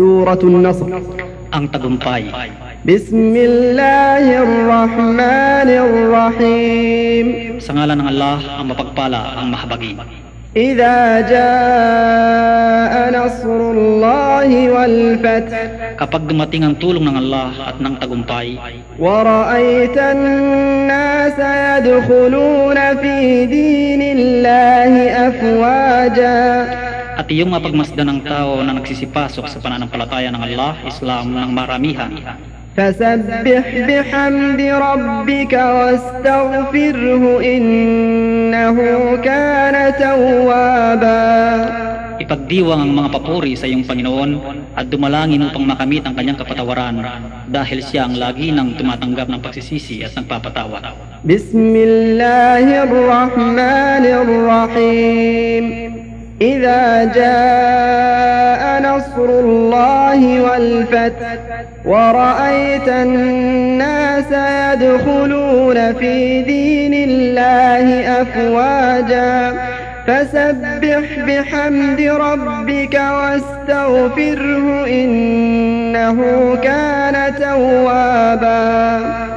سورة النصر. بسم الله الرحمن الرحيم. سنغالان الله أم بقبالا أم إذا جاء نصر الله والفتح. kapag dumating ang tulong ng Allah at ng tagumpay في دين الله أفواجا. at iyong mapagmasdan ng tao na nagsisipasok sa pananampalataya ng Allah, Islam ng maramihan. فسبح بحمد ربك واستغفره إنه كان توابا Ipagdiwang ang mga papuri sa iyong Panginoon at dumalangin upang makamit ang kanyang kapatawaran dahil siya ang lagi nang tumatanggap ng pagsisisi at nagpapatawad. بسم الله الرحمن الرحيم إذا جاء نصر الله والفتح ورأيت الناس يدخلون في دين الله أفواجا فسبح بحمد ربك واستغفره إنه كان توابا